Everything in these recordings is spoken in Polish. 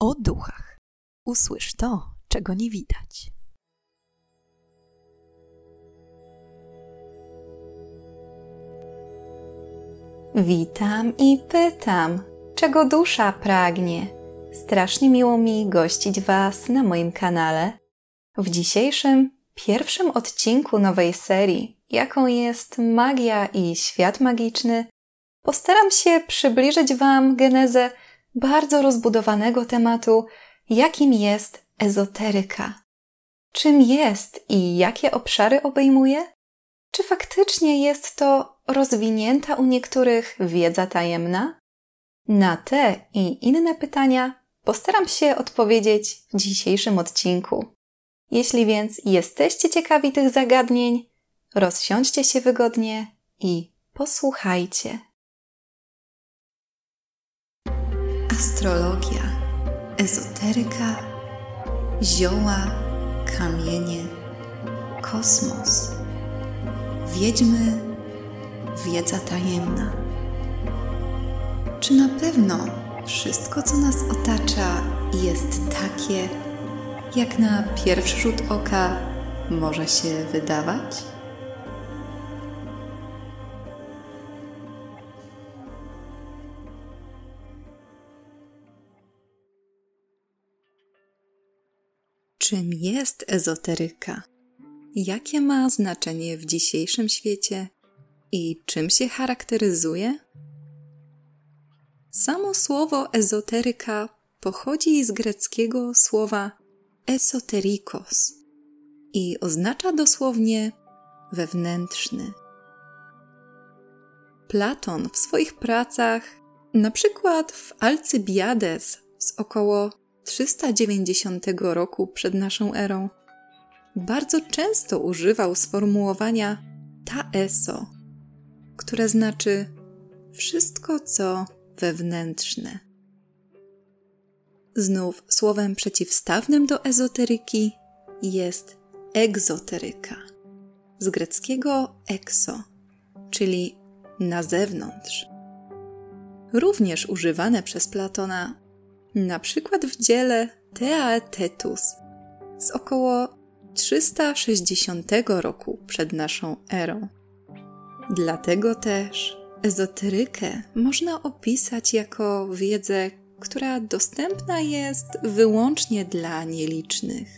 o duchach. Usłysz to, czego nie widać. Witam i pytam, czego dusza pragnie. Strasznie miło mi gościć Was na moim kanale. W dzisiejszym, pierwszym odcinku nowej serii, jaką jest magia i świat magiczny, postaram się przybliżyć Wam genezę bardzo rozbudowanego tematu, jakim jest ezoteryka. Czym jest i jakie obszary obejmuje? Czy faktycznie jest to rozwinięta u niektórych wiedza tajemna? Na te i inne pytania postaram się odpowiedzieć w dzisiejszym odcinku. Jeśli więc jesteście ciekawi tych zagadnień, rozsiądźcie się wygodnie i posłuchajcie. Astrologia, ezoteryka, zioła, kamienie, kosmos, wiedźmy, wiedza tajemna. Czy na pewno wszystko, co nas otacza, jest takie, jak na pierwszy rzut oka może się wydawać? Czym jest ezoteryka? Jakie ma znaczenie w dzisiejszym świecie i czym się charakteryzuje? Samo słowo ezoteryka pochodzi z greckiego słowa esoterikos i oznacza dosłownie wewnętrzny. Platon w swoich pracach, na przykład w Alcybiades z około 390 roku przed naszą erą, bardzo często używał sformułowania ta eso, które znaczy wszystko, co wewnętrzne. Znów słowem przeciwstawnym do ezoteryki jest egzoteryka, z greckiego exo, czyli na zewnątrz. Również używane przez Platona, na przykład w dziele Teaetetus z około 360 roku przed naszą erą. Dlatego też ezoterykę można opisać jako wiedzę, która dostępna jest wyłącznie dla nielicznych.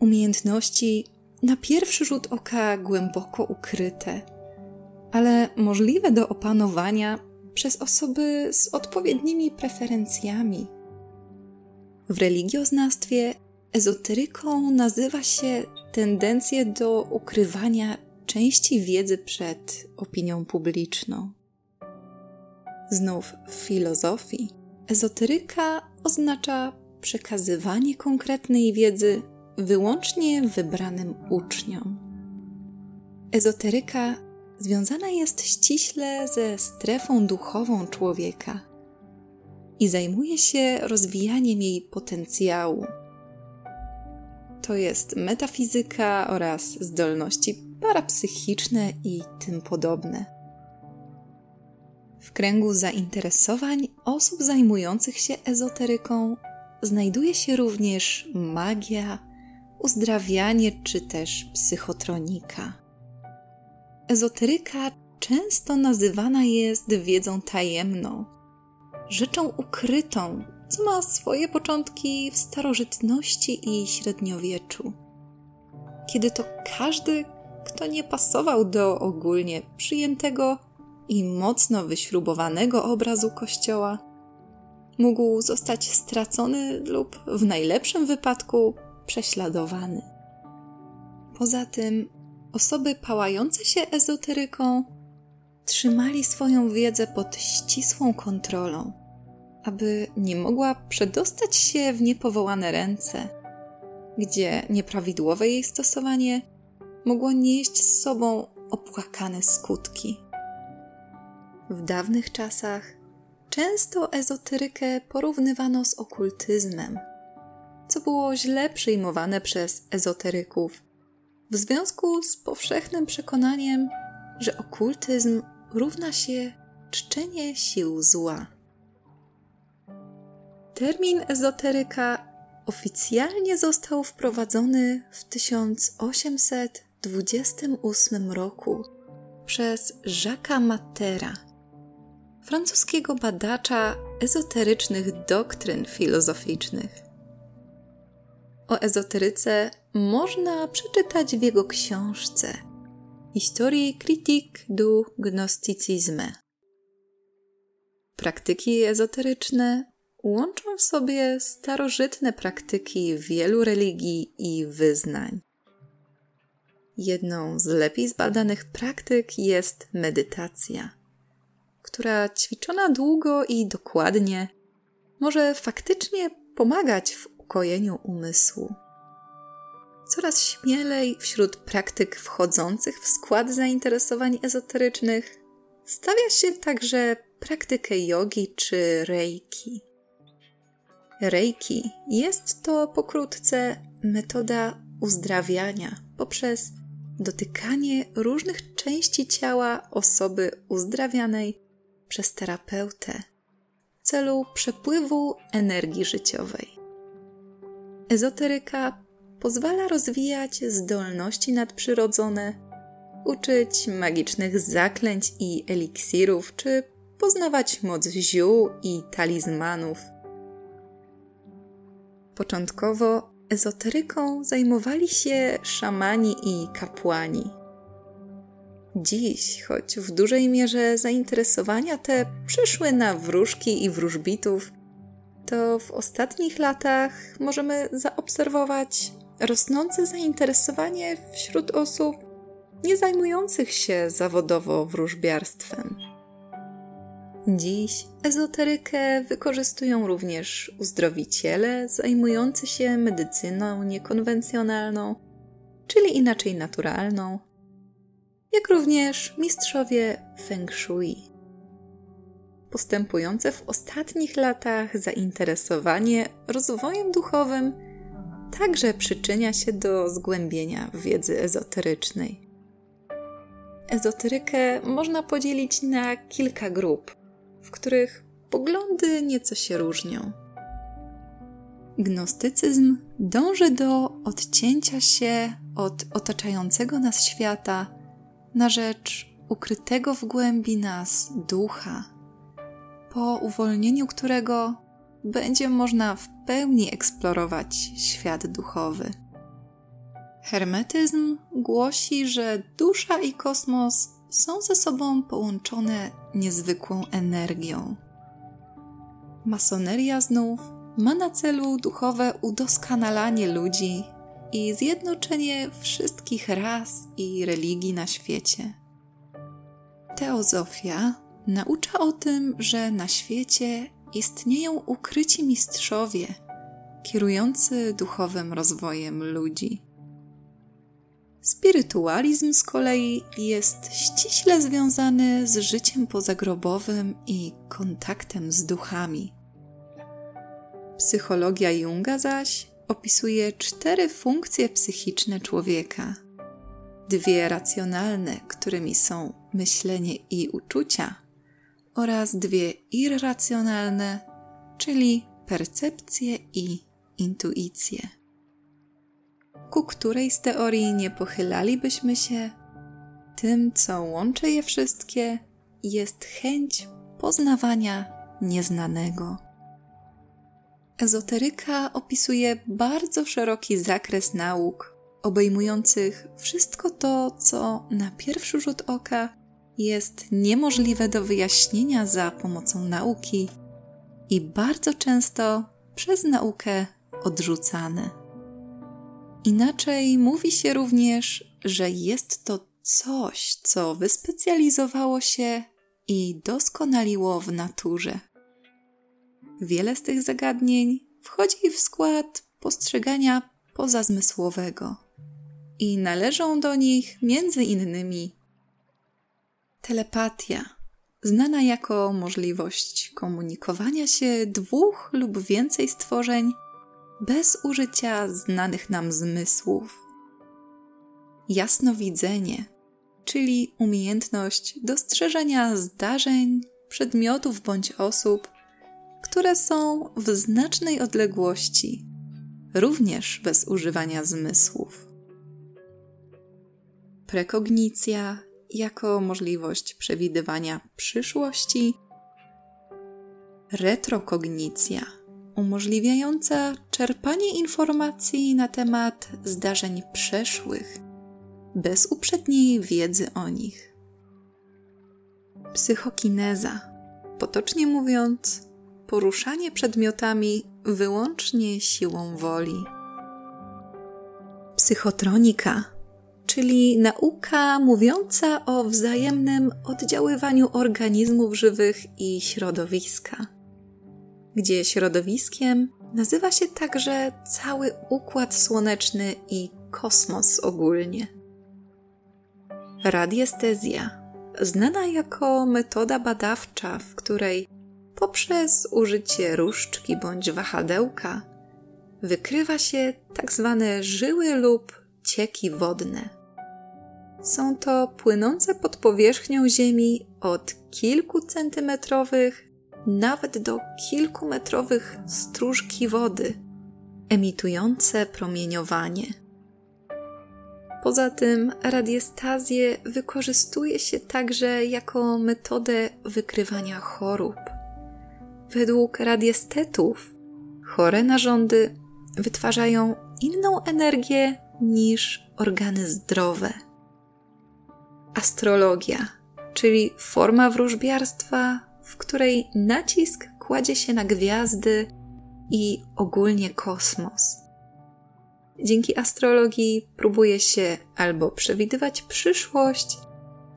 Umiejętności na pierwszy rzut oka głęboko ukryte, ale możliwe do opanowania przez osoby z odpowiednimi preferencjami. W religioznawstwie ezoteryką nazywa się tendencję do ukrywania części wiedzy przed opinią publiczną. Znów w filozofii ezoteryka oznacza przekazywanie konkretnej wiedzy wyłącznie wybranym uczniom. Ezoteryka związana jest ściśle ze strefą duchową człowieka i zajmuje się rozwijaniem jej potencjału. To jest metafizyka oraz zdolności parapsychiczne i tym podobne. W kręgu zainteresowań osób zajmujących się ezoteryką znajduje się również magia, uzdrawianie czy też psychotronika. Ezoteryka często nazywana jest wiedzą tajemną, rzeczą ukrytą, co ma swoje początki w starożytności i średniowieczu. Kiedy to każdy, kto nie pasował do ogólnie przyjętego i mocno wyśrubowanego obrazu Kościoła, mógł zostać stracony lub w najlepszym wypadku prześladowany. Poza tym, osoby pałające się ezoteryką trzymali swoją wiedzę pod ścisłą kontrolą, aby nie mogła przedostać się w niepowołane ręce, gdzie nieprawidłowe jej stosowanie mogło nieść z sobą opłakane skutki. W dawnych czasach często ezoterykę porównywano z okultyzmem, co było źle przyjmowane przez ezoteryków, w związku z powszechnym przekonaniem, że okultyzm równa się czczenie sił zła. Termin ezoteryka oficjalnie został wprowadzony w 1828 roku przez Jacques'a Matera, francuskiego badacza ezoterycznych doktryn filozoficznych. O ezoteryce można przeczytać w jego książce Historie critique du gnosticisme. Praktyki ezoteryczne łączą w sobie starożytne praktyki wielu religii i wyznań. Jedną z lepiej zbadanych praktyk jest medytacja, która ćwiczona długo i dokładnie może faktycznie pomagać w ukojeniu umysłu. Coraz śmielej wśród praktyk wchodzących w skład zainteresowań ezoterycznych stawia się także praktykę jogi czy reiki. Reiki jest to pokrótce metoda uzdrawiania poprzez dotykanie różnych części ciała osoby uzdrawianej przez terapeutę w celu przepływu energii życiowej. Ezoteryka pozwala rozwijać zdolności nadprzyrodzone, uczyć magicznych zaklęć i eliksirów, czy poznawać moc ziół i talizmanów. Początkowo ezoteryką zajmowali się szamani i kapłani. Dziś, choć w dużej mierze zainteresowania te przyszły na wróżki i wróżbitów, to w ostatnich latach możemy zaobserwować rosnące zainteresowanie wśród osób nie zajmujących się zawodowo wróżbiarstwem. Dziś ezoterykę wykorzystują również uzdrowiciele zajmujący się medycyną niekonwencjonalną, czyli inaczej naturalną, jak również mistrzowie feng shui. Postępujące w ostatnich latach zainteresowanie rozwojem duchowym także przyczynia się do zgłębienia wiedzy ezoterycznej. Ezoterykę można podzielić na kilka grup w których poglądy nieco się różnią. Gnostycyzm dąży do odcięcia się od otaczającego nas świata na rzecz ukrytego w głębi nas ducha, po uwolnieniu którego będzie można w pełni eksplorować świat duchowy. Hermetyzm głosi, że dusza i kosmos są ze sobą połączone niezwykłą energią. Masoneria znów ma na celu duchowe udoskonalanie ludzi i zjednoczenie wszystkich ras i religii na świecie. Teozofia naucza o tym, że na świecie istnieją ukryci mistrzowie, kierujący duchowym rozwojem ludzi. Spirytualizm z kolei jest ściśle związany z życiem pozagrobowym i kontaktem z duchami. Psychologia Junga zaś opisuje cztery funkcje psychiczne człowieka. Dwie racjonalne, którymi są myślenie i uczucia, oraz dwie irracjonalne, czyli percepcje i intuicje ku której z teorii nie pochylalibyśmy się, tym, co łączy je wszystkie, jest chęć poznawania nieznanego. Ezoteryka opisuje bardzo szeroki zakres nauk, obejmujących wszystko to, co na pierwszy rzut oka jest niemożliwe do wyjaśnienia za pomocą nauki i bardzo często przez naukę odrzucane. Inaczej mówi się również, że jest to coś, co wyspecjalizowało się i doskonaliło w naturze. Wiele z tych zagadnień wchodzi w skład postrzegania pozazmysłowego i należą do nich między innymi telepatia, znana jako możliwość komunikowania się dwóch lub więcej stworzeń bez użycia znanych nam zmysłów. Jasnowidzenie, czyli umiejętność dostrzeżenia zdarzeń, przedmiotów bądź osób, które są w znacznej odległości, również bez używania zmysłów. Prekognicja jako możliwość przewidywania przyszłości, retrokognicja umożliwiająca czerpanie informacji na temat zdarzeń przeszłych bez uprzedniej wiedzy o nich. Psychokineza, potocznie mówiąc, poruszanie przedmiotami wyłącznie siłą woli. Psychotronika, czyli nauka mówiąca o wzajemnym oddziaływaniu organizmów żywych i środowiska, gdzie środowiskiem nazywa się także cały układ słoneczny i kosmos ogólnie. Radiestezja, znana jako metoda badawcza, w której poprzez użycie różdżki bądź wahadełka wykrywa się tak zwane żyły lub cieki wodne. Są to płynące pod powierzchnią Ziemi od kilkucentymetrowych nawet do kilkumetrowych stróżki wody, emitujące promieniowanie. Poza tym radiestazję wykorzystuje się także jako metodę wykrywania chorób. Według radiestetów chore narządy wytwarzają inną energię niż organy zdrowe. Astrologia, czyli forma wróżbiarstwa, w której nacisk kładzie się na gwiazdy i ogólnie kosmos. Dzięki astrologii próbuje się albo przewidywać przyszłość,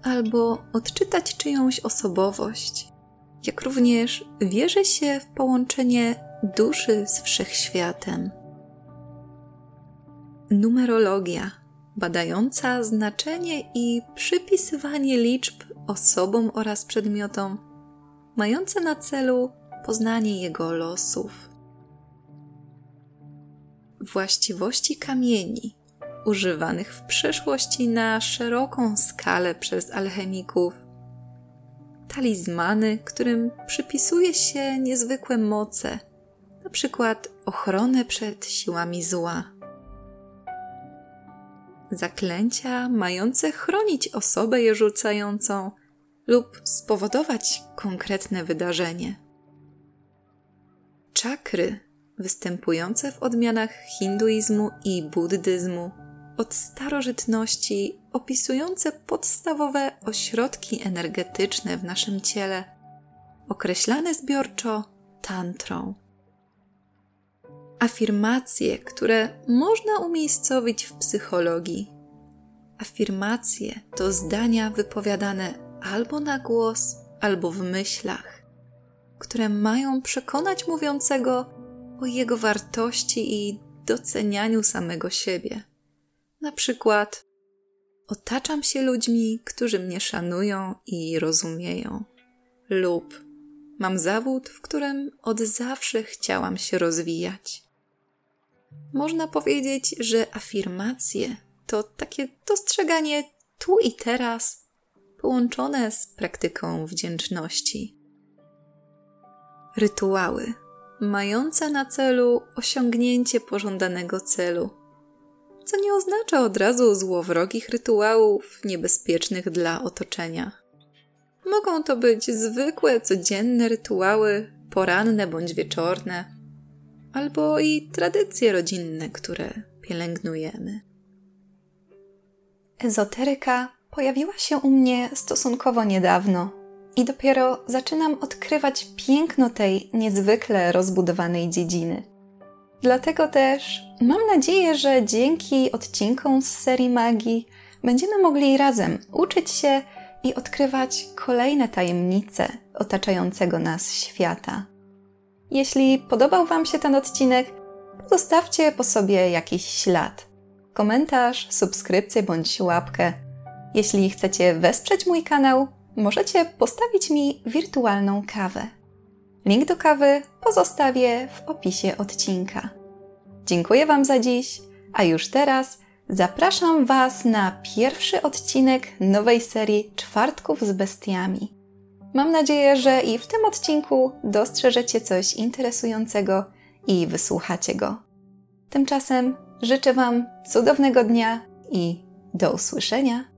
albo odczytać czyjąś osobowość, jak również wierzy się w połączenie duszy z wszechświatem. Numerologia, badająca znaczenie i przypisywanie liczb osobom oraz przedmiotom, mające na celu poznanie jego losów właściwości kamieni, używanych w przeszłości na szeroką skalę przez alchemików, talizmany, którym przypisuje się niezwykłe moce, na przykład ochronę przed siłami zła. Zaklęcia mające chronić osobę je rzucającą lub spowodować konkretne wydarzenie. Czakry występujące w odmianach hinduizmu i buddyzmu, od starożytności opisujące podstawowe ośrodki energetyczne w naszym ciele, określane zbiorczo tantrą. Afirmacje, które można umiejscowić w psychologii. Afirmacje to zdania wypowiadane albo na głos, albo w myślach, które mają przekonać mówiącego o jego wartości i docenianiu samego siebie. Na przykład, otaczam się ludźmi, którzy mnie szanują i rozumieją, lub mam zawód, w którym od zawsze chciałam się rozwijać. Można powiedzieć, że afirmacje to takie dostrzeganie tu i teraz, połączone z praktyką wdzięczności. Rytuały mająca na celu osiągnięcie pożądanego celu, co nie oznacza od razu złowrogich rytuałów niebezpiecznych dla otoczenia. Mogą to być zwykłe, codzienne rytuały, poranne bądź wieczorne, albo i tradycje rodzinne, które pielęgnujemy. Ezoteryka pojawiła się u mnie stosunkowo niedawno i dopiero zaczynam odkrywać piękno tej niezwykle rozbudowanej dziedziny. Dlatego też mam nadzieję, że dzięki odcinkom z serii magii będziemy mogli razem uczyć się i odkrywać kolejne tajemnice otaczającego nas świata. Jeśli podobał Wam się ten odcinek, pozostawcie po sobie jakiś ślad. Komentarz, subskrypcję bądź łapkę. Jeśli chcecie wesprzeć mój kanał, możecie postawić mi wirtualną kawę. Link do kawy pozostawię w opisie odcinka. Dziękuję Wam za dziś, a już teraz zapraszam Was na pierwszy odcinek nowej serii Czwartków z Bestiami. Mam nadzieję, że i w tym odcinku dostrzeżecie coś interesującego i wysłuchacie go. Tymczasem życzę Wam cudownego dnia i do usłyszenia